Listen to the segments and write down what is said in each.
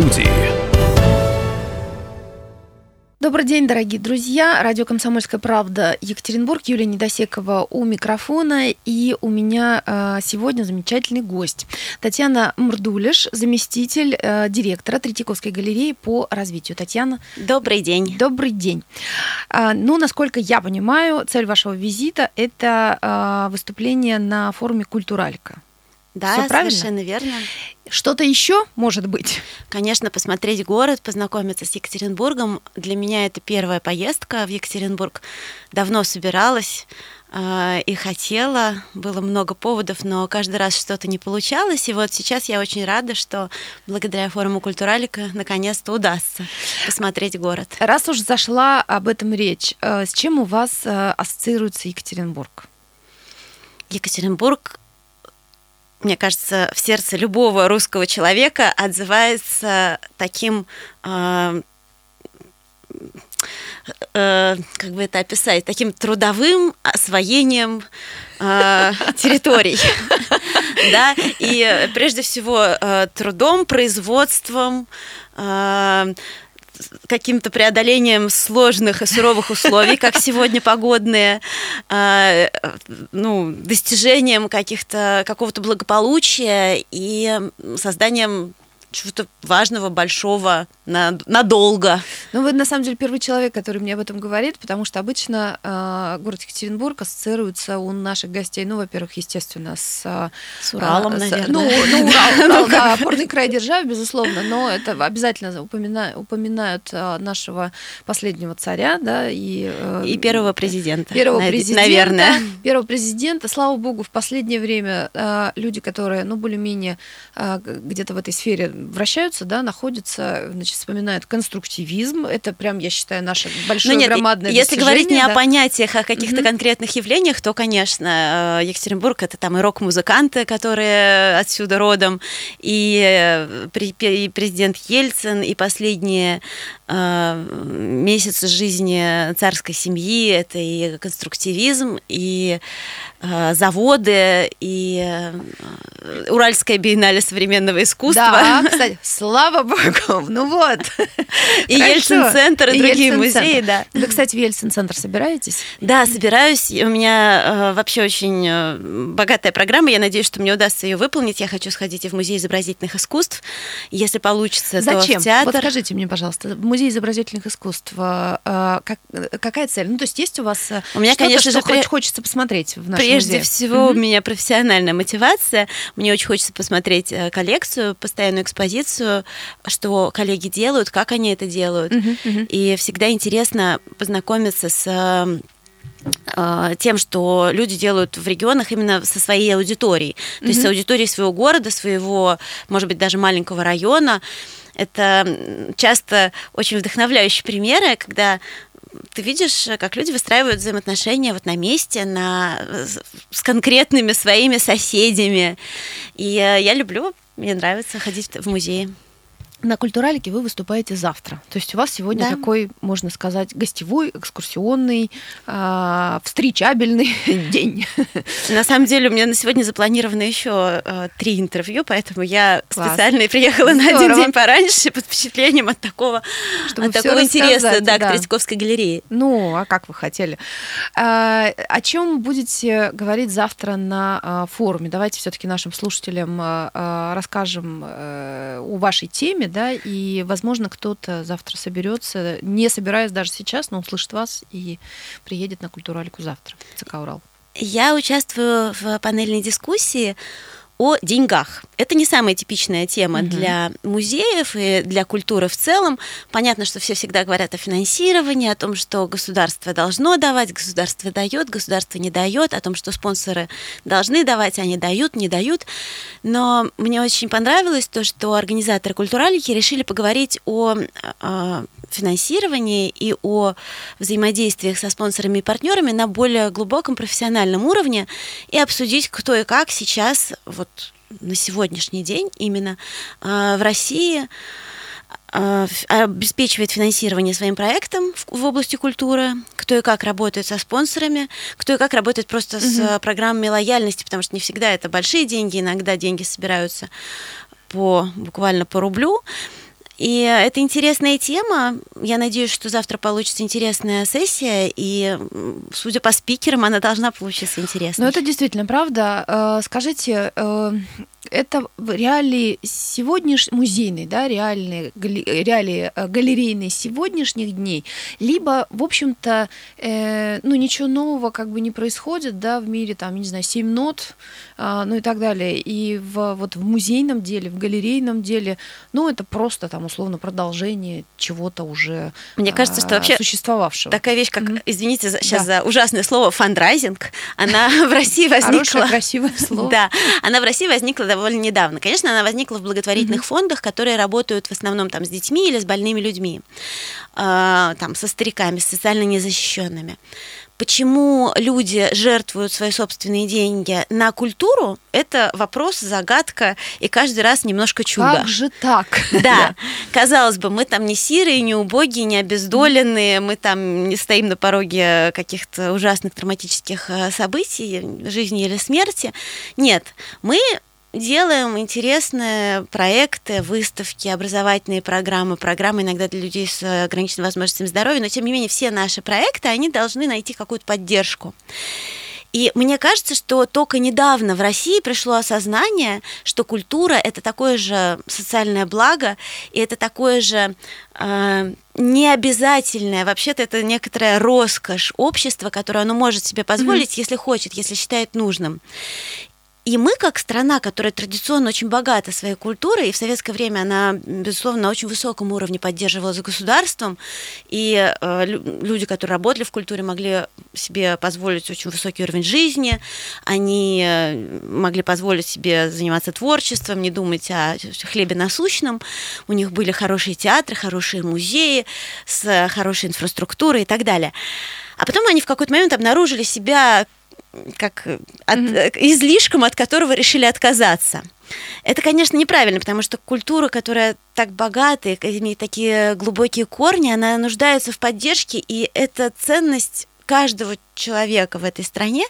студии. Добрый день, дорогие друзья. Радио «Комсомольская правда» Екатеринбург, Юлия Недосекова у микрофона. И у меня э, сегодня замечательный гость. Татьяна Мрдулиш, заместитель э, директора Третьяковской галереи по развитию. Татьяна. Добрый день. Добрый день. Э, ну, насколько я понимаю, цель вашего визита – это э, выступление на форуме «Культуралька». Да, Всё правильно? совершенно верно. Что-то еще может быть? Конечно, посмотреть город, познакомиться с Екатеринбургом. Для меня это первая поездка в Екатеринбург. Давно собиралась э, и хотела. Было много поводов, но каждый раз что-то не получалось. И вот сейчас я очень рада, что благодаря форуму Культуралика наконец-то удастся посмотреть город. Раз уж зашла об этом речь, э, с чем у вас э, ассоциируется Екатеринбург? Екатеринбург мне кажется, в сердце любого русского человека отзывается таким э, э, как бы это описать, таким трудовым освоением э, территорий. Да, и прежде всего э, трудом, производством, э, каким-то преодолением сложных и суровых условий, как сегодня погодные, э, ну, достижением каких-то какого-то благополучия и созданием чего-то важного, большого, на, надолго. Ну, вы на самом деле первый человек, который мне об этом говорит, потому что обычно э, город Екатеринбург ассоциируется у наших гостей, ну, во-первых, естественно, с, с Уралом, э, наверное. ну, ну, Урал, Урал да, опорный край державы, безусловно, но это обязательно упоминают, упоминают э, нашего последнего царя, да, и... Э, и первого президента. Первого президента. Наверное. Первого президента. Слава богу, в последнее время э, люди, которые, ну, более-менее э, где-то в этой сфере вращаются, да, находятся, значит, вспоминают конструктивизм. Это прям, я считаю, наше большое ну, нет, громадное Если говорить не да. о понятиях, а о каких-то mm-hmm. конкретных явлениях, то, конечно, э, Екатеринбург это там и рок-музыканты, которые отсюда родом, и, э, и президент Ельцин, и последние э, месяцы жизни царской семьи, это и конструктивизм, и заводы, и Уральская биеннале современного искусства. Да, кстати, слава богу, ну вот. И Ельцин-центр, и другие музеи, да. Вы, кстати, в Ельцин-центр собираетесь? Да, собираюсь. У меня вообще очень богатая программа. Я надеюсь, что мне удастся ее выполнить. Я хочу сходить и в музей изобразительных искусств. Если получится, Зачем? то в театр. Вот скажите мне, пожалуйста, музей изобразительных искусств, как, какая цель? Ну, то есть есть у вас у меня, конечно же, при... хочется посмотреть в нашем Прежде музее? всего, mm-hmm. у меня профессиональная мотивация. Мне очень хочется посмотреть коллекцию, постоянную экспозицию, что коллеги делают, как они это делают. Mm-hmm. Mm-hmm. И всегда интересно познакомиться с тем, что люди делают в регионах именно со своей аудиторией, то mm-hmm. есть с аудиторией своего города, своего, может быть, даже маленького района. Это часто очень вдохновляющие примеры, когда ты видишь, как люди выстраивают взаимоотношения вот на месте, на, с конкретными своими соседями. И я люблю, мне нравится ходить в музеи. На культуралике вы выступаете завтра. То есть у вас сегодня Да. такой, можно сказать, гостевой, экскурсионный, а, встречабельный день. На самом деле у меня на сегодня запланировано еще э, три интервью, поэтому я Класс. специально приехала на один день пораньше под впечатлением от такого, Чтобы от такого интереса да, да. к Третьяковской галерее. Ну, а как вы хотели? А, о чем будете говорить завтра на а, форуме? Давайте все-таки нашим слушателям расскажем э, о вашей теме, да, и, возможно, кто-то завтра соберется, не собираясь даже сейчас, но услышит вас и приедет на культуралику завтра в ЦК Урал. Я участвую в панельной дискуссии о деньгах. Это не самая типичная тема Мгм. для музеев и для культуры в целом. Понятно, что все всегда говорят о финансировании, о том, что государство должно давать, государство дает, государство не дает, о том, что спонсоры должны давать, они дают, не дают. Но мне очень понравилось то, что организаторы культуралики решили поговорить о э, финансировании и о взаимодействиях со спонсорами и партнерами на более глубоком профессиональном уровне и обсудить, кто и как сейчас, вот на сегодняшний день именно э, в России ф- обеспечивает финансирование своим проектам в, в области культуры, кто и как работает со спонсорами, кто и как работает просто с Мгм. э, программами лояльности, потому что не всегда это большие деньги, иногда деньги собираются по буквально по рублю. И это интересная тема. Я надеюсь, что завтра получится интересная сессия, и, судя по спикерам, она должна получиться интересной. Ну, это действительно правда. Э, скажите, э, это реалии сегодняшней музейной, да, реальные, реалии э, галерейные сегодняшних дней, либо, в общем-то, э, ну, ничего нового как бы не происходит, да, в мире, там, не знаю, семь нот, э, ну и так далее, и в, вот в музейном деле, в галерейном деле, ну, это просто, там, условно, продолжение чего-то уже Мне кажется, что вообще существовавшего. Такая вещь, как, mm-hmm. извините сейчас да. за ужасное слово, фандрайзинг, она в России возникла... Хорошее, красивое слово. Да, она в России возникла довольно недавно. Конечно, она возникла в благотворительных mm-hmm. фондах, которые работают в основном там с детьми или с больными людьми, э, там со стариками, с социально незащищенными. Почему люди жертвуют свои собственные деньги на культуру, это вопрос, загадка, и каждый раз немножко чудо. Как же так? Да. Казалось бы, мы там не сирые, не убогие, не обездоленные, мы там не стоим на пороге каких-то ужасных травматических э, событий, жизни или смерти. Нет, мы делаем интересные проекты, выставки, образовательные программы, программы иногда для людей с ограниченными возможностями здоровья, но тем не менее все наши проекты, они должны найти какую-то поддержку. И мне кажется, что только недавно в России пришло осознание, что культура это такое же социальное благо, и это такое же э, необязательное, вообще-то это некоторая роскошь общества, которое оно может себе позволить, mm-hmm. если хочет, если считает нужным. И мы, как страна, которая традиционно очень богата своей культурой, и в советское время она, безусловно, на очень высоком уровне поддерживалась государством, и э, люди, которые работали в культуре, могли себе позволить очень высокий уровень жизни, они э, могли позволить себе заниматься творчеством, не думать о хлебе насущном, у них были хорошие театры, хорошие музеи с хорошей инфраструктурой и так далее. А потом они в какой-то момент обнаружили себя как от, mm-hmm. излишком, от которого решили отказаться. Это, конечно, неправильно, потому что культура, которая так богата, имеет такие глубокие корни, она нуждается в поддержке, и это ценность каждого человека в этой стране,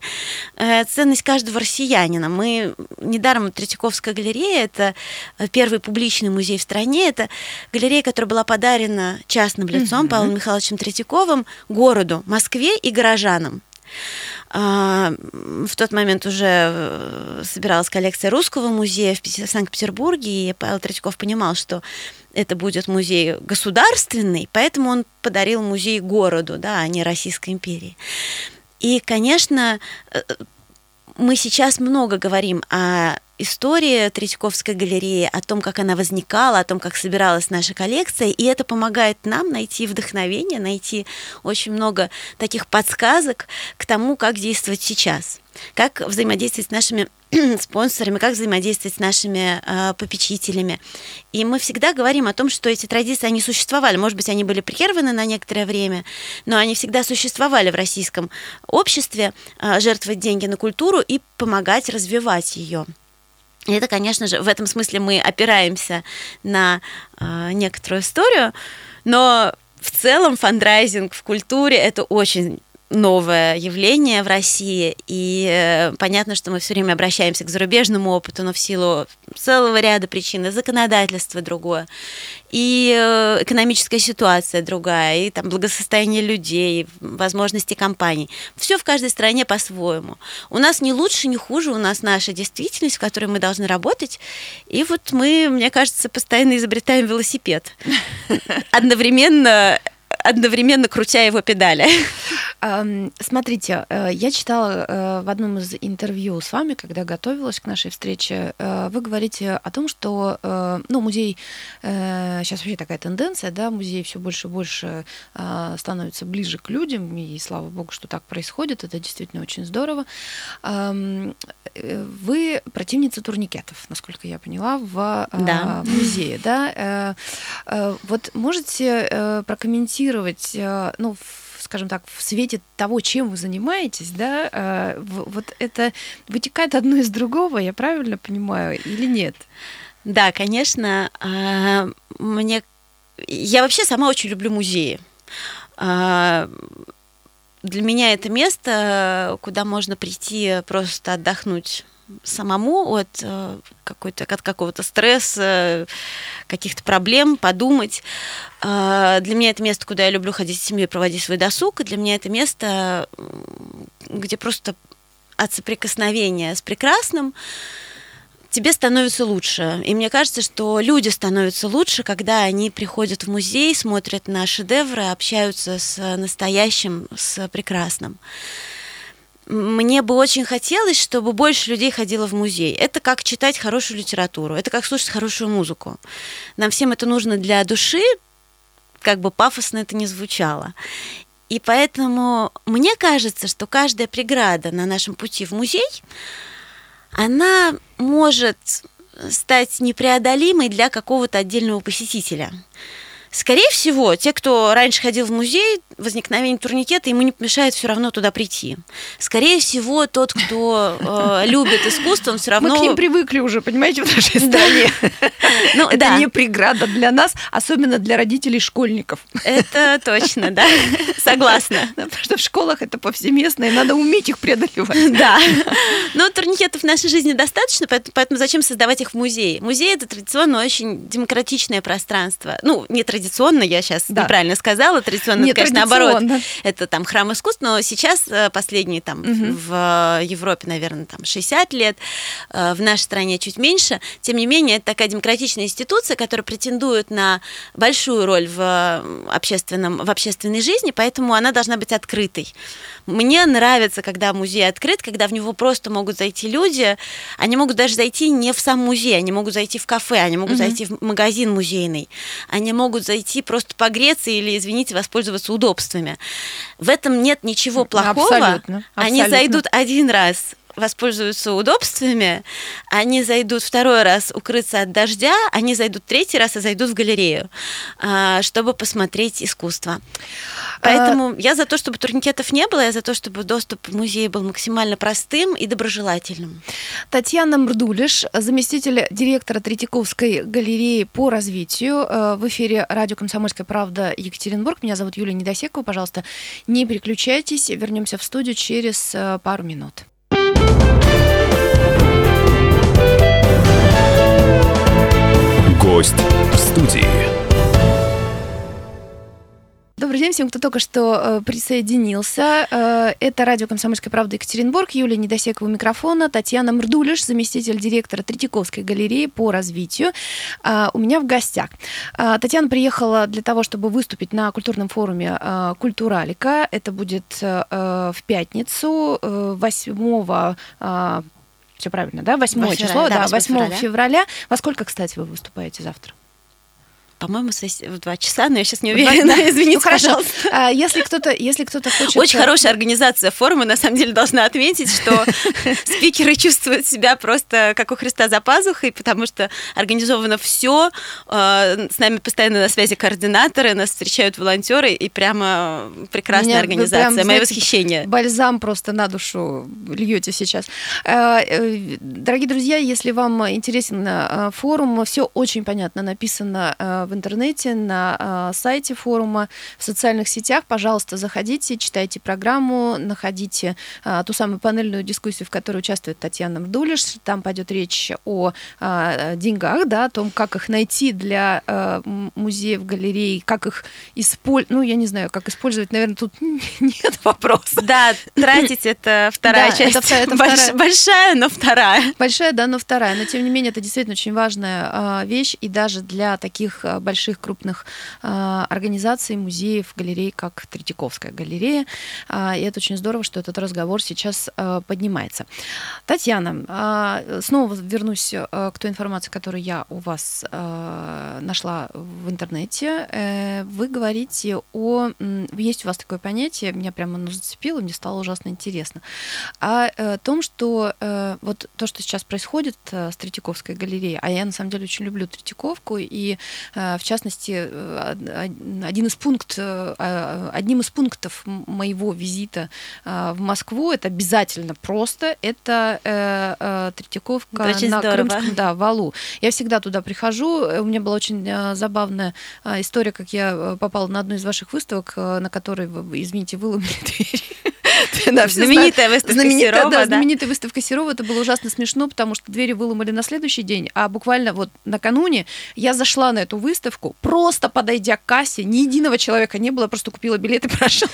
э, ценность каждого россиянина. Мы недаром Третьяковская галерея, это первый публичный музей в стране, это галерея, которая была подарена частным лицом mm-hmm. Павлом Михайловичем Третьяковым городу, Москве и горожанам. А, в тот момент уже э, собиралась коллекция русского музея в Санкт-Петербурге, и Павел Третьяков понимал, что это будет музей государственный, поэтому он подарил музей городу, да, а не Российской империи. И, конечно, э, мы сейчас много говорим о истории Третьяковской галереи, о том, как она возникала, о том, как собиралась наша коллекция, и это помогает нам найти вдохновение, найти очень много таких подсказок к тому, как действовать сейчас, как взаимодействовать с нашими спонсорами, как взаимодействовать с нашими э, попечителями. И мы всегда говорим о том, что эти традиции, они существовали. Может быть, они были прерваны на некоторое время, но они всегда существовали в российском обществе, э, жертвовать деньги на культуру и помогать развивать ее. Это, конечно же, в этом смысле мы опираемся на э, некоторую историю, но в целом фандрайзинг в культуре это очень новое явление в России, и э, понятно, что мы все время обращаемся к зарубежному опыту, но в силу целого ряда причин, и законодательство другое, и э, экономическая ситуация другая, и там благосостояние людей, возможности компаний. Все в каждой стране по-своему. У нас не лучше, не хуже, у нас наша действительность, в которой мы должны работать, и вот мы, мне кажется, постоянно изобретаем велосипед. Одновременно одновременно крутя его педали. Смотрите, э, я читала э, в одном из интервью с вами, когда готовилась к нашей встрече, э, вы говорите о том, что ну, музей, сейчас вообще такая тенденция, да, музей все больше и больше становится ближе к людям, и слава богу, что так происходит, это действительно очень здорово. Вы противница турникетов, насколько я поняла, в да. музее, да? Вот можете прокомментировать, ну, скажем так, в свете того, чем вы занимаетесь, да, э, вот это вытекает одно из другого, я правильно понимаю, или нет? Да, конечно. А, мне я вообще сама очень люблю музеи. А, для меня это место, куда можно прийти просто отдохнуть самому от э, какой-то от какого-то стресса, каких-то проблем, подумать. Э, для меня это место, куда я люблю ходить с семьей, проводить свой досуг. И для меня это место, где просто от соприкосновения с прекрасным тебе становится лучше. И мне кажется, что люди становятся лучше, когда они приходят в музей, смотрят на шедевры, общаются с настоящим, с прекрасным. Мне бы очень хотелось, чтобы больше людей ходило в музей. Это как читать хорошую литературу, это как слушать хорошую музыку. Нам всем это нужно для души, как бы пафосно это не звучало. И поэтому мне кажется, что каждая преграда на нашем пути в музей, она может стать непреодолимой для какого-то отдельного посетителя. Скорее всего, те, кто раньше ходил в музей, возникновение турникета ему не помешает все равно туда прийти. Скорее всего, тот, кто э, любит искусство, он все равно... Мы к ним привыкли уже, понимаете, в нашей стране. Ну, это не преграда для нас, особенно для родителей школьников. Это точно, да. Согласна. Потому что в школах это повсеместно, и надо уметь их преодолевать. Да. Но турникетов в нашей жизни достаточно, поэтому зачем создавать их в музее? Музей – это традиционно очень демократичное пространство. Ну, не традиционное, традиционно, я сейчас да. неправильно сказала, традиционно, Нет, конечно, наоборот, это там храм искусств, но сейчас э, последние там угу. в Европе, наверное, там 60 лет, э, в нашей стране чуть меньше, тем не менее, это такая демократичная институция, которая претендует на большую роль в, общественном, в общественной жизни, поэтому она должна быть открытой. Мне нравится, когда музей открыт, когда в него просто могут зайти люди, они могут даже зайти не в сам музей, они могут зайти в кафе, они могут угу. зайти в магазин музейный, они могут зайти просто погреться или, извините, воспользоваться удобствами. В этом нет ничего плохого. Абсолютно. Абсолютно. Они зайдут один раз воспользуются удобствами, они зайдут второй раз укрыться от дождя, они зайдут третий раз и зайдут в галерею, а, чтобы посмотреть искусство. Поэтому а... я за то, чтобы турникетов не было, я за то, чтобы доступ в музей был максимально простым и доброжелательным. Татьяна Мрдулиш, заместитель директора Третьяковской галереи по развитию э, в эфире радио «Комсомольская правда» Екатеринбург. Меня зовут Юлия Недосекова. Пожалуйста, не переключайтесь. Вернемся в студию через э, пару минут. Гость в студии. Добрый день всем, кто только что э, присоединился. Э, это радио «Комсомольская правда» Екатеринбург. Юлия Недосекова у микрофона. Татьяна Мрдулиш, заместитель директора Третьяковской галереи по развитию. Э, у меня в гостях. Э, Татьяна приехала для того, чтобы выступить на культурном форуме э, «Культуралика». Это будет э, в пятницу, э, 8 э, все правильно, да? 8 8 число, да, 8, 8 февраля. февраля. Во сколько, кстати, вы выступаете завтра? По-моему, в два часа, но я сейчас не уверена. Да. Извините, ну, хорошо. пожалуйста. А, если кто-то, если кто-то хочет... Очень э, хорошая организация форума, на самом деле, должна отметить, что спикеры чувствуют себя просто как у Христа за пазухой, потому что организовано все, э, с нами постоянно на связи координаторы, нас встречают волонтеры, и прямо прекрасная Меня организация. Прям, Мое восхищение. Бальзам просто на душу льете сейчас. Э, дорогие друзья, если вам интересен форум, все очень понятно написано в интернете, на э, сайте форума, в социальных сетях. Пожалуйста, заходите, читайте программу, находите э, ту самую панельную дискуссию, в которой участвует Татьяна Мдулиш. Там пойдет речь о э, деньгах, да, о том, как их найти для музеев, галерей, как их использовать. Ну, я не знаю, как использовать, наверное, тут нет вопроса. Да, тратить это вторая да, часть. Это, это Больш, вторая. Большая, но вторая. Большая, да, но вторая. Но, тем не менее, это действительно очень важная вещь, и даже для таких больших крупных а, организаций, музеев, галерей, как Третьяковская галерея. А, и это очень здорово, что этот разговор сейчас а, поднимается. Татьяна, снова вернусь к той информации, которую я у вас нашла в интернете. Э, вы говорите о... Есть у вас такое понятие, меня прямо оно зацепило, мне стало ужасно интересно, о э, том, что э, вот то, что сейчас происходит с Третьяковской галереей, а я на самом деле очень люблю Третьяковку, и в частности, э, один из пункт, э, а, одним из пунктов моего визита э, в Москву, это обязательно просто, это Третьяковка это на здорово. Крымском да, валу. Я всегда туда прихожу. У меня была очень забавная история, как я попала на одну из ваших выставок, на которой, извините, выломали двери. Да, знаменитая выставка знаменитая, Серова. Да, знаменитая выставка Серова. Это было ужасно смешно, потому что двери выломали на следующий день, а буквально вот накануне я зашла на эту выставку, просто подойдя к кассе, ни единого человека не было, просто купила билет и прошла.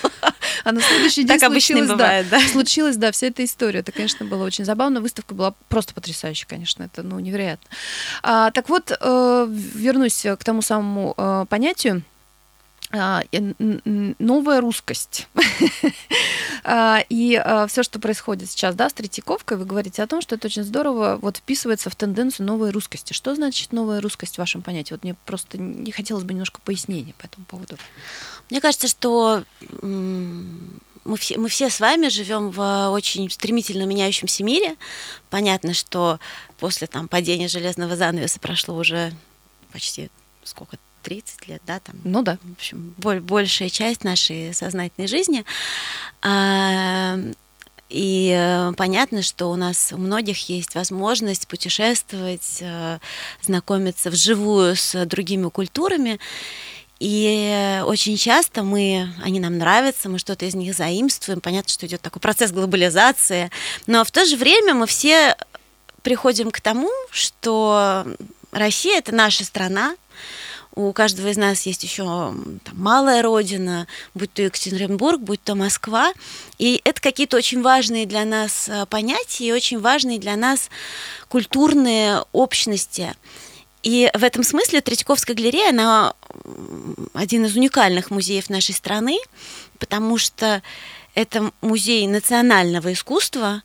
А на следующий день так случилось, бывает, да, да. случилась, да, вся эта история. Это, конечно, было очень забавно. Выставка была просто потрясающая, конечно, это, ну, невероятно. А, так вот, э, вернусь к тому самому э, понятию. А, новая русскость. А, и а, все, что происходит сейчас, да, с Третьяковкой, вы говорите о том, что это очень здорово вот вписывается в тенденцию новой русскости. Что значит новая русскость в вашем понятии? Вот мне просто не хотелось бы немножко пояснения по этому поводу. Мне кажется, что мы все, мы все с вами живем в очень стремительно меняющемся мире. Понятно, что после там, падения железного занавеса прошло уже почти сколько 30 лет, да, там. Ну да. В общем, большая часть нашей сознательной жизни. А, и э, понятно, что у нас у многих есть возможность путешествовать, э, знакомиться вживую с другими культурами. И очень часто мы, они нам нравятся, мы что-то из них заимствуем. Понятно, что идет такой процесс глобализации. Но в то же время мы все приходим к тому, что Россия это наша страна, у каждого из нас есть еще там, малая родина, будь то Екатеринбург, будь то Москва. И это какие-то очень важные для нас э, понятия и очень важные для нас культурные общности. И в этом смысле Третьяковская галерея, она один из уникальных музеев нашей страны, потому что это музей национального искусства.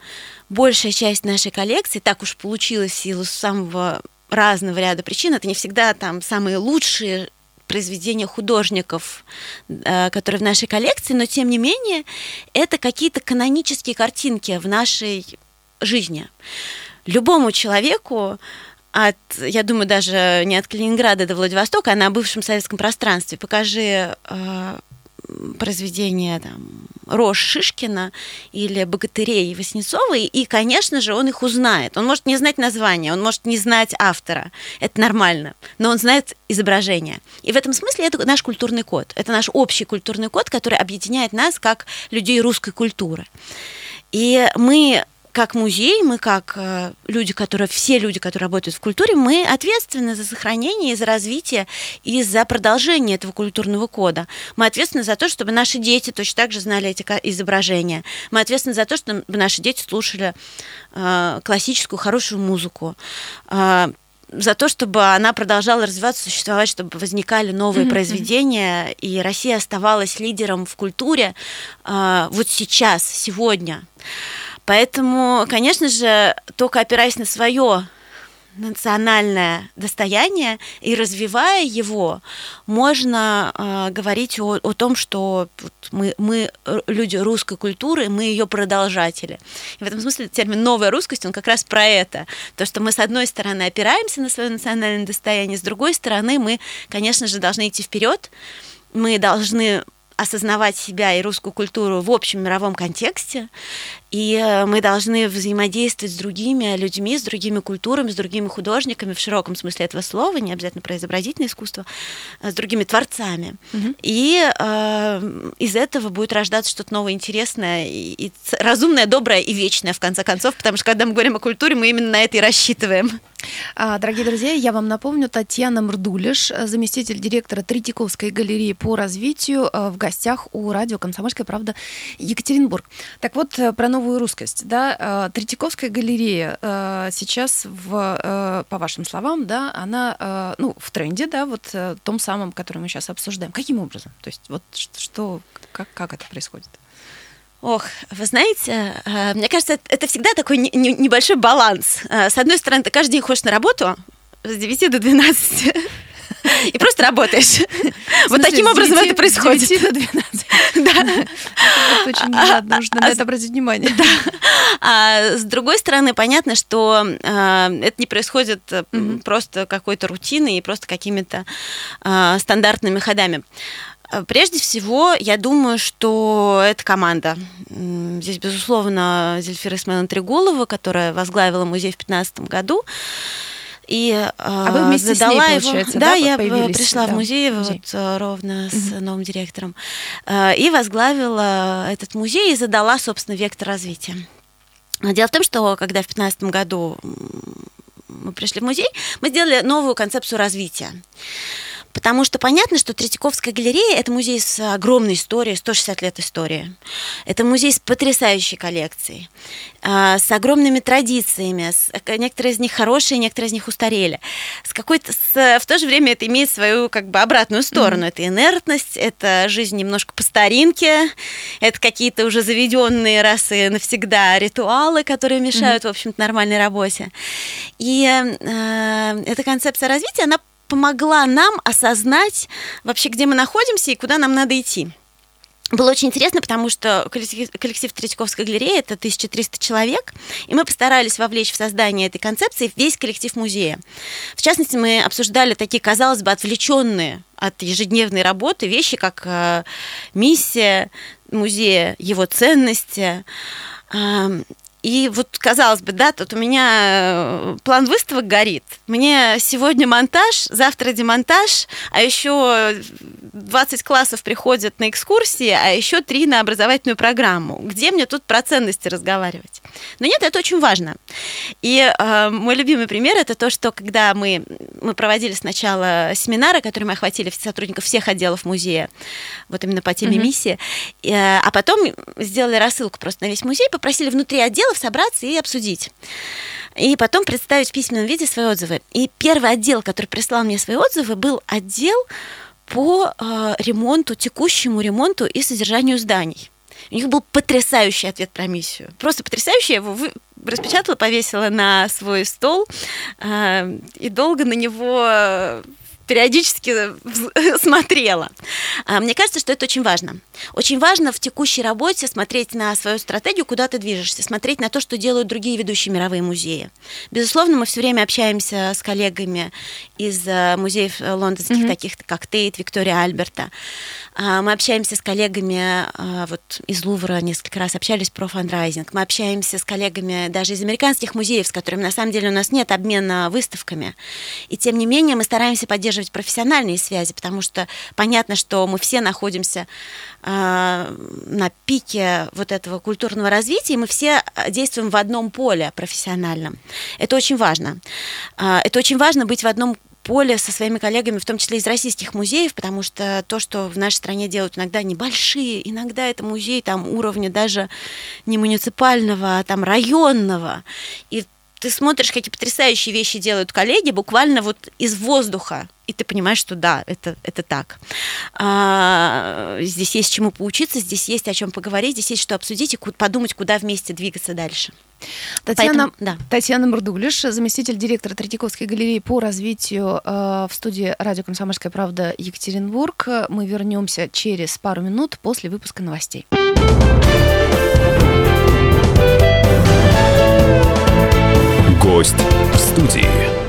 Большая часть нашей коллекции, так уж получилось в силу самого разного ряда причин. Это не всегда там самые лучшие произведения художников, э, которые в нашей коллекции, но тем не менее это какие-то канонические картинки в нашей жизни. Любому человеку от, я думаю, даже не от Калининграда до Владивостока, а на бывшем советском пространстве. Покажи э, произведения там, Рош Шишкина или Богатырей Васнецовой, и, конечно же, он их узнает. Он может не знать название, он может не знать автора. Это нормально. Но он знает изображение. И в этом смысле это наш культурный код. Это наш общий культурный код, который объединяет нас как людей русской культуры. И мы как музей, мы как э, люди, которые, все люди, которые работают в культуре, мы ответственны за сохранение и за развитие и за продолжение этого культурного кода. Мы ответственны за то, чтобы наши дети точно так же знали эти изображения. Мы ответственны за то, чтобы наши дети слушали э, классическую хорошую музыку. Э, за то, чтобы она продолжала развиваться, существовать, чтобы возникали новые mm-hmm. произведения, и Россия оставалась лидером в культуре э, вот сейчас, сегодня. Поэтому, конечно же, только опираясь на свое национальное достояние и развивая его, можно э, говорить о, о том, что мы, мы люди русской культуры, мы ее продолжатели. И в этом смысле термин «новая русскость», он как раз про это. То, что мы, с одной стороны, опираемся на свое национальное достояние, с другой стороны, мы, конечно же, должны идти вперед, мы должны осознавать себя и русскую культуру в общем мировом контексте, и э, мы должны взаимодействовать с другими людьми, с другими культурами, с другими художниками в широком смысле этого слова, не обязательно про изобразительное искусство, а с другими творцами. Угу. И э, из этого будет рождаться что-то новое, интересное, и, и разумное, доброе и вечное, в конце концов, потому что когда мы говорим о культуре, мы именно на это и рассчитываем. А, дорогие друзья, я вам напомню, Татьяна Мрдулиш, заместитель директора Третьяковской галереи по развитию, э, в гостях у радио «Комсомольская правда» Екатеринбург. Так вот, э, про новую русскость. Да? Э, Третьяковская галерея сейчас, в, по вашим словам, да, она ну, в тренде, да, вот том самом, который мы сейчас обсуждаем. Каким образом? То есть вот что, как, как это происходит? Ох, вы знаете, мне кажется, это всегда такой небольшой баланс. С одной стороны, ты каждый день ходишь на работу с 9 до 12, и просто работаешь. Вот таким образом это происходит. С 9 до 12. Да. Это очень а, нужно на это обратить внимание. А с другой стороны, понятно, что а, это не происходит просто какой-то рутиной и просто какими-то а, стандартными ходами. Прежде всего, я думаю, что это команда. Здесь, безусловно, Зельфира Исмаиловна Трегулова, которая возглавила музей в 2015 году. И а вы вместе задала с ней, его... да, да, я пришла Да, в музей, музей. вот ровно с новым директором и возглавила этот музей и задала, собственно, вектор развития. Дело в том, что когда в 2015 году мы пришли в музей, мы сделали новую концепцию развития. Потому что понятно, что Третьяковская галерея – это музей с огромной историей, 160 лет истории. Это музей с потрясающей коллекцией, а, с огромными традициями. С, некоторые из них хорошие, некоторые из них устарели. С какой-то, с, в то же время это имеет свою как бы обратную сторону. Mm-hmm. Это инертность, это жизнь немножко по старинке, это какие-то уже заведенные раз и навсегда ритуалы, которые мешают, mm-hmm. в общем-то, нормальной работе. И э, эта концепция развития, она помогла нам осознать вообще, где мы находимся и куда нам надо идти. Было очень интересно, потому что коллектив, Третьяковской галереи это 1300 человек, и мы постарались вовлечь в создание этой концепции весь коллектив музея. В частности, мы обсуждали такие, казалось бы, отвлеченные от ежедневной работы вещи, как э, миссия музея, его ценности, э, и вот, казалось бы, да, тут у меня э, план выставок горит. Мне сегодня монтаж, завтра демонтаж, а еще 20 классов приходят на экскурсии, а еще 3 на образовательную программу. Где мне тут про ценности разговаривать? Но нет, это очень важно. И э, мой любимый пример это то, что когда мы, мы проводили сначала семинары, которые мы охватили сотрудников всех отделов музея, вот именно по теме mm-hmm. миссии, э, а потом сделали рассылку просто на весь музей, попросили внутри отделов собраться и обсудить и потом представить в письменном виде свои отзывы. И первый отдел, который прислал мне свои отзывы, был отдел по э, ремонту, текущему ремонту и содержанию зданий. У них был потрясающий ответ про миссию. Просто потрясающий. Я его распечатала, повесила на свой стол э, и долго на него периодически смотрела. А, мне кажется, что это очень важно. Очень важно в текущей работе смотреть на свою стратегию, куда ты движешься, смотреть на то, что делают другие ведущие мировые музеи. Безусловно, мы все время общаемся с коллегами из э, музеев лондонских, mm-hmm. таких как Тейт, Виктория Альберта. А, мы общаемся с коллегами а, вот из Лувра несколько раз общались про фандрайзинг. Мы общаемся с коллегами даже из американских музеев, с которыми на самом деле у нас нет обмена выставками. И тем не менее мы стараемся поддерживать профессиональные связи, потому что понятно, что мы все находимся а, на пике вот этого культурного развития, и мы все действуем в одном поле профессиональном. Это очень важно. Это очень важно быть в одном поле со своими коллегами, в том числе из российских музеев, потому что то, что в нашей стране делают иногда небольшие, иногда это музей там уровня даже не муниципального, а там районного. И ты смотришь, какие потрясающие вещи делают коллеги, буквально вот из воздуха, и ты понимаешь, что да, это, это так. А, здесь есть чему поучиться, здесь есть о чем поговорить, здесь есть что обсудить и подумать, куда вместе двигаться дальше. Татьяна, Поэтому, да. Татьяна Мурдулиш, заместитель директора Третьяковской галереи по развитию э, в студии радио «Комсомольская правда» Екатеринбург. Мы вернемся через пару минут после выпуска новостей. Гость в студии.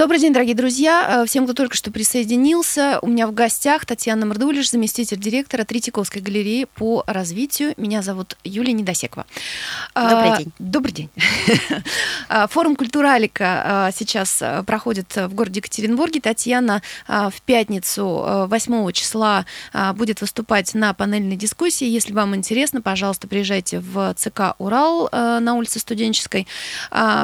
Добрый день, дорогие друзья. Э, всем, кто только что присоединился. У меня в гостях Татьяна Мордулиш, заместитель директора Третьяковской галереи по развитию. Меня зовут Юлия Недосекова. Добрый день. Добрый день. Форум Культуралика сейчас проходит в городе Екатеринбурге. Татьяна в пятницу 8 числа будет выступать на панельной дискуссии. Если вам интересно, пожалуйста, приезжайте в ЦК «Урал» на улице Студенческой.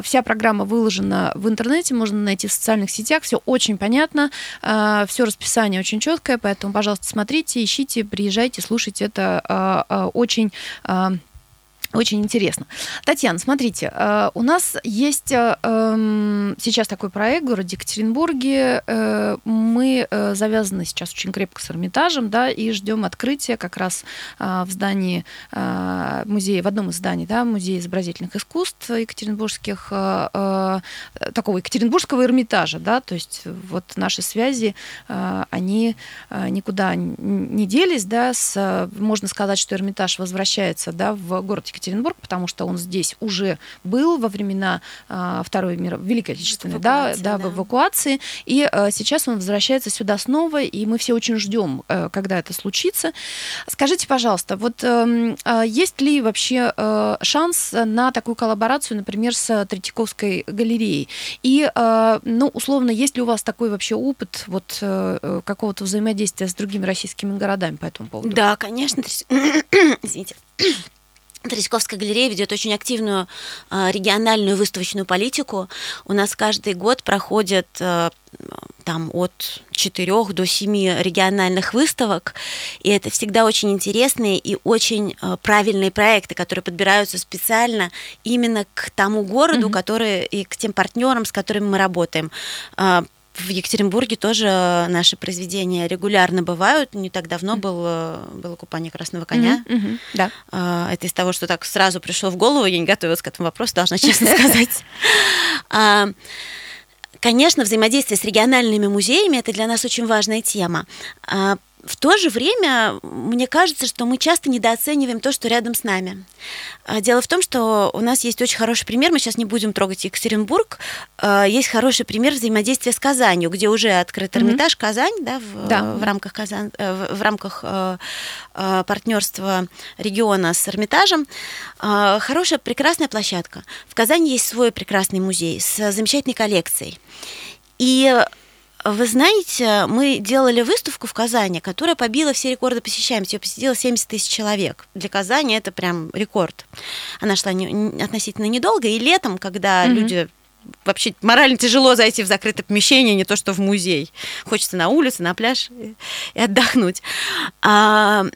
Вся программа выложена в интернете, можно найти в социальных сетях, все очень понятно, а, все расписание очень четкое, поэтому, пожалуйста, смотрите, ищите, приезжайте, слушайте, это а, а, очень очень интересно. Татьяна, смотрите, э, у нас есть э, эм, сейчас такой проект в городе Екатеринбурге. Э, мы завязаны сейчас очень крепко с Эрмитажем, да, и ждем открытия как раз в здании музея, в одном из зданий, да, музея изобразительных искусств екатеринбургских, такого екатеринбургского Эрмитажа, да, то есть вот наши связи, они никуда не делись, да, с, можно сказать, что Эрмитаж возвращается, да, в город Екатеринбург Екатеринбург, потому что он здесь уже был во времена а, Второй мира, Великой Отечественной, да, да, да, в эвакуации, и а, сейчас он возвращается сюда снова, и мы все очень ждем, а, когда это случится. Скажите, пожалуйста, вот а, есть ли вообще а, шанс на такую коллаборацию, например, с Третьяковской галереей? И, а, ну, условно, есть ли у вас такой вообще опыт вот а, какого-то взаимодействия с другими российскими городами по этому поводу? Да, конечно. Извините. Третьяковская галерея ведет очень активную э, региональную выставочную политику. У нас каждый год проходит э, там от 4 до 7 региональных выставок, и это всегда очень интересные и очень э, правильные проекты, которые подбираются специально именно к тому городу, mm-hmm. который и к тем партнерам, с которыми мы работаем в Екатеринбурге тоже наши произведения регулярно бывают. Не так давно был, э, было купание красного коня. Mm-hmm, mm-hmm, да. А, это из того, что так сразу пришло в голову. Я не готовилась к этому вопросу, должна честно сказать. А, конечно, взаимодействие с региональными музеями это для нас очень важная тема. В то же время мне кажется, что мы часто недооцениваем то, что рядом с нами. А, дело в том, что у нас есть очень хороший пример, мы сейчас не будем трогать Екатеринбург, а, есть хороший пример взаимодействия с Казанью, где уже открыт Эрмитаж mm-hmm. Казань, да, в, да. в рамках, Казан, э, в, в рамках э, э, партнерства региона с Эрмитажем. А, хорошая, прекрасная площадка. В Казани есть свой прекрасный музей с замечательной коллекцией. И вы знаете, мы делали выставку в Казани, которая побила все рекорды посещаемости. Ее посетило 70 тысяч человек. Для Казани это прям рекорд. Она шла не, относительно недолго, и летом, когда mm-hmm. люди вообще морально тяжело зайти в закрытое помещение, не то что в музей. Хочется на улицу, на пляж и отдохнуть. А,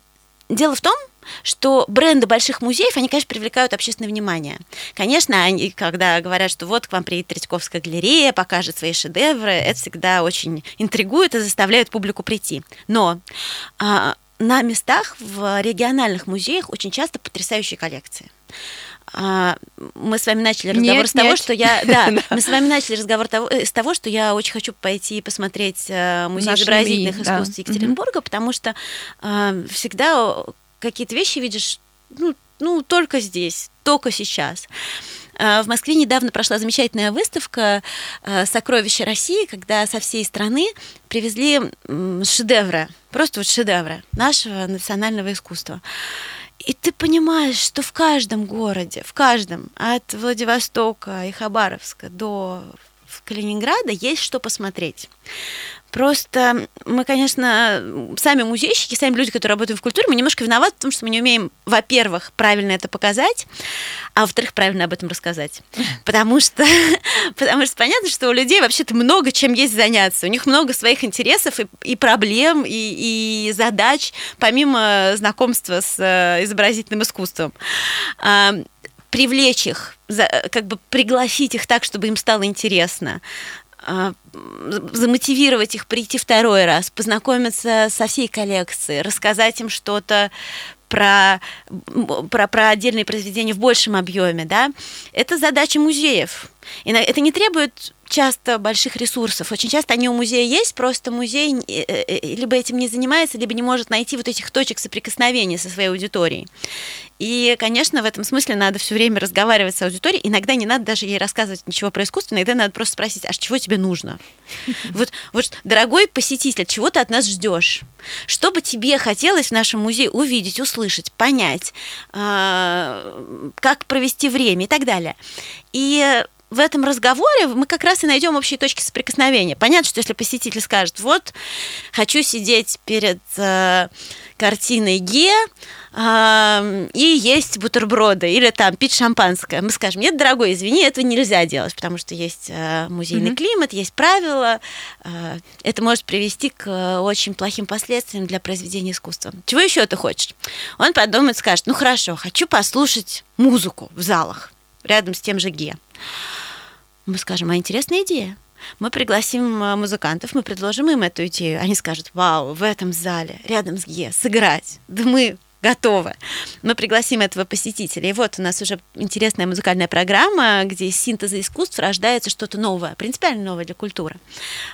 дело в том, что бренды больших музеев, они, конечно, привлекают общественное внимание. Конечно, они, когда говорят, что вот к вам приедет Третьяковская галерея, покажет свои шедевры, это всегда очень интригует и заставляет публику прийти. Но а, на местах в региональных музеях очень часто потрясающие коллекции. А, мы с вами начали разговор нет, с того, нет. что я, да, мы с вами начали разговор того, э, с того, что я очень хочу пойти и посмотреть э, музей изобразительных искусств да. Екатеринбурга, угу. потому что э, всегда какие-то вещи видишь, ну, ну, только здесь, только сейчас. А, в Москве недавно прошла замечательная выставка а, «Сокровища России», когда со всей страны привезли шедевры, просто вот шедевры нашего национального искусства. И ты понимаешь, что в каждом городе, в каждом, от Владивостока и Хабаровска до Калининграда есть что посмотреть. Просто мы, конечно, сами музейщики, сами люди, которые работают в культуре, мы немножко виноваты в том, что мы не умеем, во-первых, правильно это показать, а во-вторых, правильно об этом рассказать. Потому что, потому что понятно, что у людей вообще-то много чем есть заняться. У них много своих интересов и, и проблем, и, и задач, помимо знакомства с э, изобразительным искусством привлечь их, как бы пригласить их так, чтобы им стало интересно, а, замотивировать их прийти второй раз, познакомиться со всей коллекцией, рассказать им что-то про, про, про отдельные произведения в большем объеме, да, это задача музеев. И это не требует часто больших ресурсов. Очень часто они у музея есть, просто музей э, э, э, либо этим не занимается, либо не может найти вот этих точек соприкосновения со своей аудиторией. И, конечно, в этом смысле надо все время разговаривать с аудиторией. Иногда не надо даже ей рассказывать ничего про искусство, иногда надо просто спросить, а чего тебе нужно? Вот, вот, дорогой посетитель, чего ты от нас ждешь? Что бы тебе хотелось в нашем музее увидеть, услышать, понять, а, как провести время и так далее. И в этом разговоре мы как раз и найдем общие точки соприкосновения. Понятно, что если посетитель скажет, вот, хочу сидеть перед э, картиной Ге, э, и есть бутерброды, или там пить шампанское, мы скажем, нет, дорогой, извини, этого нельзя делать, потому что есть э, музейный mm-hmm. климат, есть правила, э, это может привести к э, очень плохим последствиям для произведения искусства. Чего еще ты хочешь? Он подумает, скажет, ну хорошо, хочу послушать музыку в залах рядом с тем же Ге мы скажем, а интересная идея. Мы пригласим э, музыкантов, мы предложим им эту идею. Они скажут, вау, в этом зале, рядом с ГЕ, сыграть. Да мы готово. Мы пригласим этого посетителя. И вот у нас уже интересная музыкальная программа, где из синтеза искусств рождается что-то новое, принципиально новое для культуры.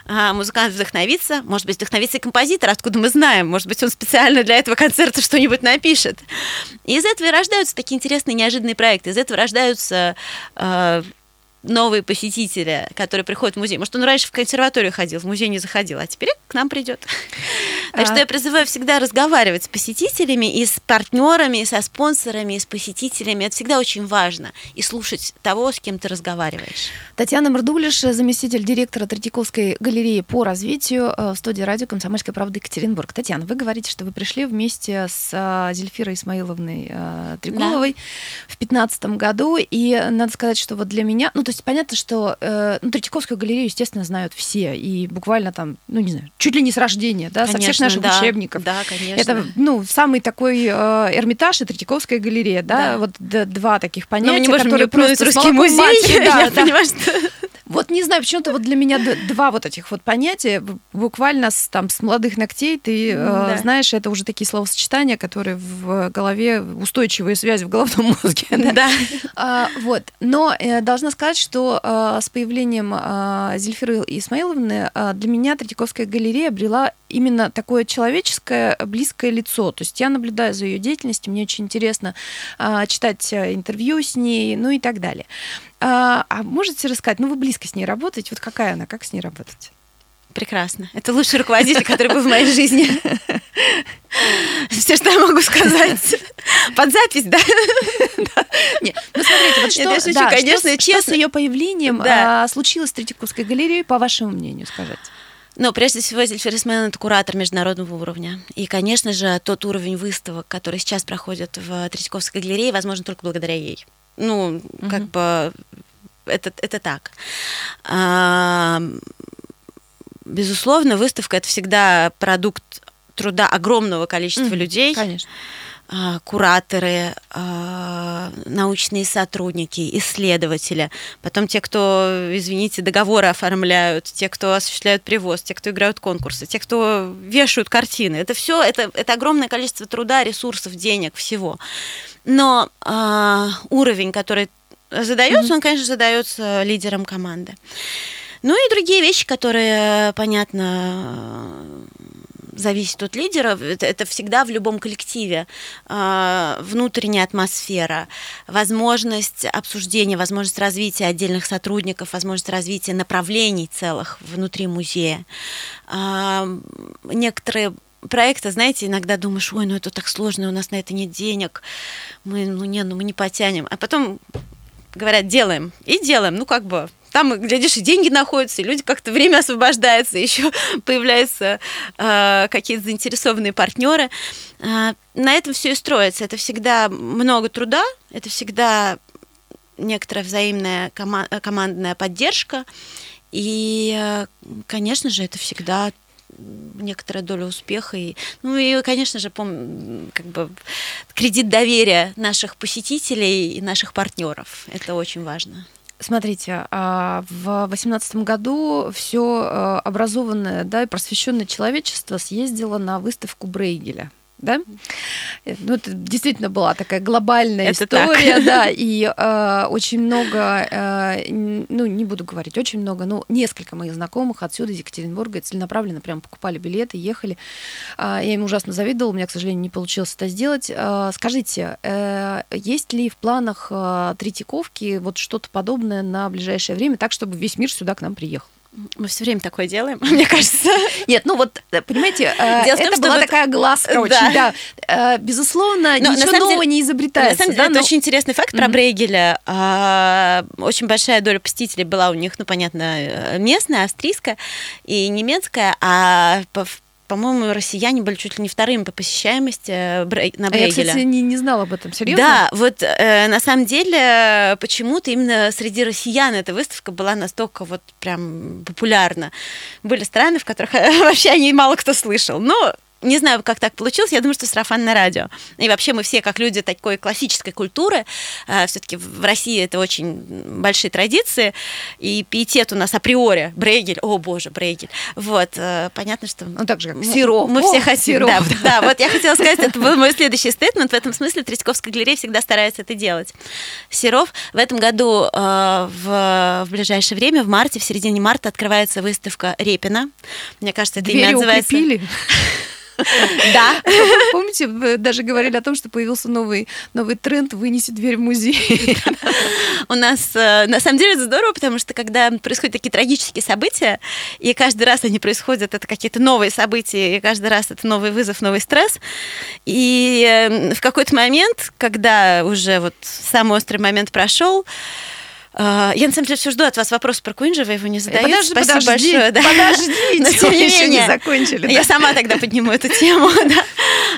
А, музыкант вдохновится, может быть, вдохновится и композитор, откуда мы знаем, может быть, он специально для этого концерта что-нибудь напишет. И из этого и рождаются такие интересные, неожиданные проекты, из этого рождаются э, новые посетители, которые приходят в музей. Может, он раньше в консерваторию ходил, в музей не заходил, а теперь к нам придет. Так что я призываю всегда разговаривать с посетителями и с партнерами, и со спонсорами, и с посетителями. Это всегда очень важно. И слушать того, с кем ты разговариваешь. Татьяна Мордулиш, заместитель директора Третьяковской галереи по развитию э, в студии радио «Комсомольская правда» Екатеринбург. Татьяна, вы говорите, что вы пришли вместе с э, Зельфирой Исмаиловной э, Трегуловой да. в 2015 году. И надо сказать, что вот для меня... Ну, то есть понятно, что ну, Третьяковскую галерею, естественно, знают все. И буквально там, ну, не знаю, чуть ли не с рождения, да, конечно, со всех наших да, учебников. Да, конечно. Это, ну, самый такой э, Эрмитаж и Третьяковская галерея, да, да. вот да, два таких понятия, Но мы не можем которые просто русский музей, матери, да, я да. понимаю, что... Вот не знаю, почему-то вот для меня два вот этих вот понятия, буквально с, там, с молодых ногтей ты да. э, знаешь, это уже такие словосочетания, которые в голове, устойчивые связи в головном мозге. Да. да. А, вот. Но э, должна сказать, что э, с появлением э, Зельфиры Исмаиловны э, для меня Третьяковская галерея обрела именно такое человеческое, близкое лицо. То есть я наблюдаю за ее деятельностью, мне очень интересно э, читать интервью с ней, ну и так далее. А, а можете рассказать, ну вы близко с ней работаете, вот какая она, как с ней работать? Прекрасно. Это лучший руководитель, который был в моей жизни. Все, что я могу сказать. Под запись, да? Нет, ну смотрите, вот что, да, конечно, что, честно. Что с ее появлением да. а, случилось в Третьяковской галерее, по вашему мнению, скажите? Ну, прежде всего, Зельфир Исмаил – это куратор международного уровня. И, конечно же, тот уровень выставок, который сейчас проходит в Третьяковской галерее, возможно, только благодаря ей. Ну, угу. как бы это, это так. А, безусловно, выставка это всегда продукт труда огромного количества mm, людей. Конечно. А, кураторы, а, научные сотрудники, исследователи, потом те, кто, извините, договоры оформляют, те, кто осуществляют привоз, те, кто играют конкурсы, те, кто вешают картины. Это все, это, это огромное количество труда, ресурсов, денег, всего. Но э, уровень, который задается, mm-hmm. он, конечно, задается лидером команды. Ну и другие вещи, которые, понятно, зависит от лидера, это, это всегда в любом коллективе. Э, внутренняя атмосфера, возможность обсуждения, возможность развития отдельных сотрудников, возможность развития направлений целых внутри музея. Э, некоторые проекта, знаете, иногда думаешь, ой, ну это так сложно, у нас на это нет денег, мы, ну не, ну мы не потянем. А потом говорят, делаем. И делаем. Ну, как бы там, глядишь, и деньги находятся, и люди как-то время освобождается, еще появляются э, какие-то заинтересованные партнеры. Э, на этом все и строится. Это всегда много труда, это всегда некоторая взаимная кома- командная поддержка. И, э, конечно же, это всегда некоторая доля успеха. И, ну и, конечно же, пом, как бы кредит доверия наших посетителей и наших партнеров. Это очень важно. Смотрите, а, в 2018 году все э, образованное да, и просвещенное человечество съездило на выставку Брейгеля да? Ну, это действительно была такая глобальная это история, так. да, и э, очень много, э, ну, не буду говорить, очень много, но несколько моих знакомых отсюда, из Екатеринбурга, целенаправленно прям покупали билеты, ехали. Э, я им ужасно завидовала, у меня, к сожалению, не получилось это сделать. Э, скажите, э, есть ли в планах э, Третьяковки вот что-то подобное на ближайшее время, так, чтобы весь мир сюда к нам приехал? Мы все время такое делаем, мне кажется. Нет, ну вот, э, понимаете, э, Дело это том, была вот... такая глазка да. очень, да. Э, безусловно, Но ничего нового деле, не изобретается. На самом деле, да, это но... очень интересный факт mm-hmm. про Брейгеля. А, очень большая доля посетителей была у них, ну, понятно, местная, австрийская и немецкая, а по-моему, россияне были чуть ли не вторыми по посещаемости э, на Брейгеля. А я, кстати, не, не знала об этом, серьезно? Да, вот э, на самом деле почему-то именно среди россиян эта выставка была настолько вот прям популярна. Были страны, в которых вообще о ней мало кто слышал. Но не знаю, как так получилось, я думаю, что сарафанное радио. И вообще мы все, как люди такой классической культуры, э, все-таки в России это очень большие традиции, и пиетет у нас априори, Брейгель, о боже, Брейгель. Вот, э, понятно, что... Ну, так же, как Серов. Мы О, все хотим, Серов, да, да. вот я хотела сказать, это был мой следующий стейтмент, в этом смысле Третьяковская галерея всегда старается это делать. Серов в этом году, э, в, в ближайшее время, в марте, в середине марта открывается выставка Репина. Мне кажется, это имя Двери называется... укрепили. Да. Помните, вы даже говорили о том, что появился новый, новый тренд «вынеси дверь в музей». У нас, э, на самом деле, это здорово, потому что когда происходят такие трагические события, и каждый раз они происходят, это какие-то новые события, и каждый раз это новый вызов, новый стресс. И э, в какой-то момент, когда уже вот самый острый момент прошел, я, на самом деле, все жду от вас вопрос про Куинджи, вы его не задаете. Подожди, Спасибо подожди, большое. да. подождите, Но тем не еще не закончили. Я да. сама тогда подниму эту тему. да.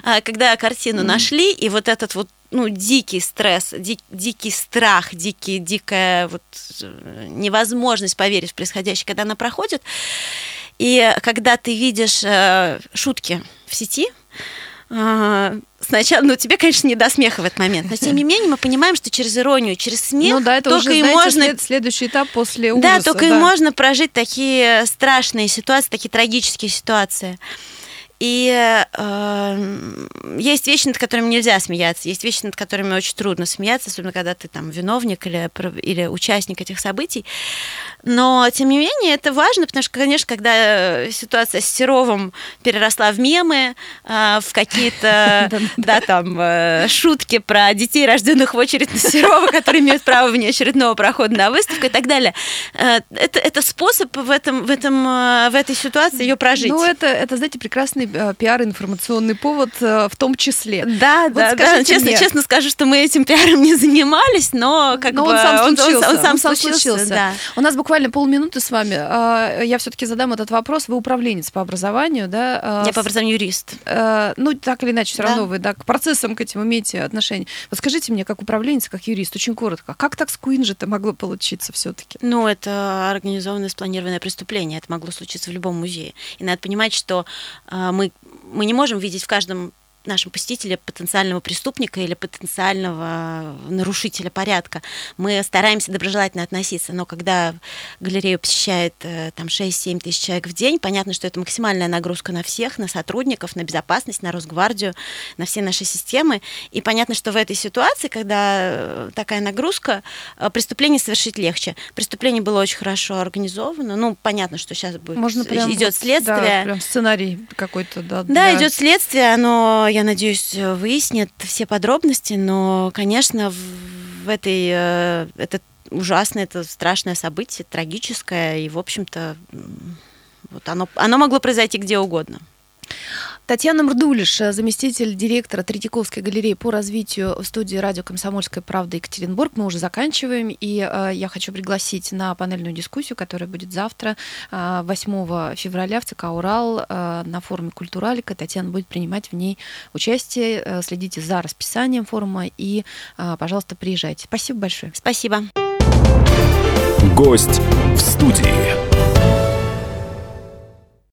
А, Когда картину нашли, и вот этот вот ну, дикий стресс, ди- дикий страх, дикий, дикая вот э, невозможность поверить в происходящее, когда она проходит, и когда ты видишь э, шутки в сети, сначала, ну, тебе, конечно, не до смеха в этот момент, но тем не менее мы понимаем, что через иронию, через смех Ну да, это только уже, и знаете, можно след- следующий этап после да, ужаса. только и можно прожить такие страшные ситуации, такие трагические ситуации. И э, есть вещи, над которыми нельзя смеяться, есть вещи, над которыми очень трудно смеяться, особенно когда ты там виновник или, или участник этих событий. Но, тем не менее, это важно, потому что, конечно, когда ситуация с Серовым переросла в мемы, э, в какие-то, да, там, э, шутки про детей, рожденных в очередь на Серова, которые имеют право внеочередного прохода на выставку и так далее, э, это, это способ в, этом, в, этом, э, в этой ситуации ее прожить. Ну, это, это, знаете, прекрасный э, пиар, информационный повод э, в том числе. Да, Вот да, да. Честно, мне- честно скажу, что мы этим пиаром не занимались, но как Но бы он сам он, случился. он сам случился, да. У нас буквально полминуты с вами. А, Я все-таки задам этот вопрос. Вы управленец по образованию, да? А, Я по образованию юрист. э, Ну, так или иначе, все Да. равно вы да, к процессам, к этим имеете отношение. Вот скажите мне, как управленец, как юрист, очень коротко, как так с Куинджи-то могло получиться все-таки? Ну, это организованное спланированное преступление. Это могло случиться в любом музее. И надо понимать, что э, мы, мы не можем видеть в каждом нашем посетителе потенциального преступника или потенциального нарушителя порядка. Мы стараемся доброжелательно относиться, но когда галерею посещает э, там 6-7 тысяч человек в день, понятно, что это максимальная нагрузка на всех, на сотрудников, на безопасность, на Росгвардию, на все наши системы. И понятно, что в этой ситуации, когда э, такая нагрузка, э, преступление совершить легче. Преступление было очень хорошо организовано. Ну, понятно, что сейчас будет Можно прям идет следствие. Да, прям сценарий какой-то, да. Да, для- идет следствие, оно, я надеюсь, выяснит все подробности, но, конечно, в, этой э, это ужасное, это страшное событие, трагическое, и, в общем-то, вот оно, оно могло произойти где угодно. Татьяна Мрдулиш, э, заместитель директора Третьяковской галереи по развитию в студии радио «Комсомольская правда» Екатеринбург. Мы уже заканчиваем, и э, я хочу пригласить на панельную дискуссию, которая будет завтра, э, 8 февраля в ЦК «Урал» э, на форуме «Культуралика». Татьяна будет принимать в ней участие. Э, Следите за расписанием форума и, э, пожалуйста, приезжайте. Спасибо большое. Спасибо. Гость в студии.